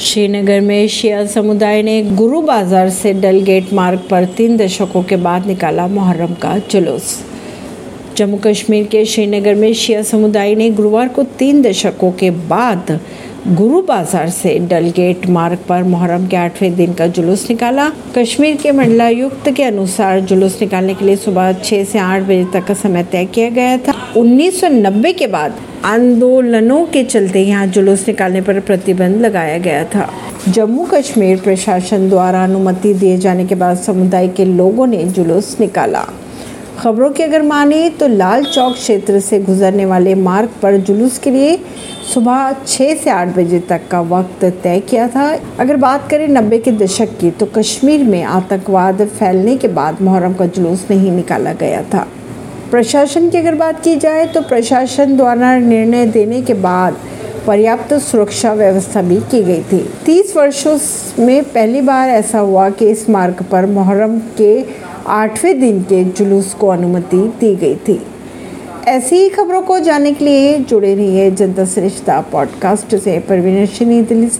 श्रीनगर में शिया समुदाय ने गुरु बाज़ार से डल गेट मार्ग पर तीन दशकों के बाद निकाला मुहर्रम का जुलूस। जम्मू कश्मीर के श्रीनगर में शिया समुदाय ने गुरुवार को तीन दशकों के बाद गुरु बाज़ार से डल गेट मार्ग पर मुहर्रम के आठवें दिन का जुलूस निकाला। कश्मीर के मंडलायुक्त के अनुसार जुलूस निकालने के लिए सुबह छह से आठ बजे तक का समय तय किया गया था। 1990 के बाद आंदोलनों के चलते यहाँ जुलूस निकालने पर प्रतिबंध लगाया गया था। जम्मू कश्मीर प्रशासन द्वारा अनुमति दिए जाने के बाद समुदाय के लोगों ने जुलूस निकाला। खबरों की अगर माने तो लाल चौक क्षेत्र से गुजरने वाले मार्ग पर जुलूस के लिए सुबह छः से आठ बजे तक का वक्त तय किया था। अगर बात करें नब्बे के दशक की तो कश्मीर में आतंकवाद फैलने के बाद मुहर्रम का जुलूस नहीं निकाला गया था। प्रशासन की अगर बात की जाए तो प्रशासन द्वारा निर्णय देने के बाद पर्याप्त सुरक्षा व्यवस्था भी की गई थी। तीस वर्षों में पहली बार ऐसा हुआ कि इस मार्ग पर मुहर्रम के आठवें दिन के जुलूस को अनुमति दी गई थी। ऐसी ही खबरों को जानने के लिए जुड़े रहिए जनता श्रेष्ठता पॉडकास्ट से। परवीन दिल्ली से।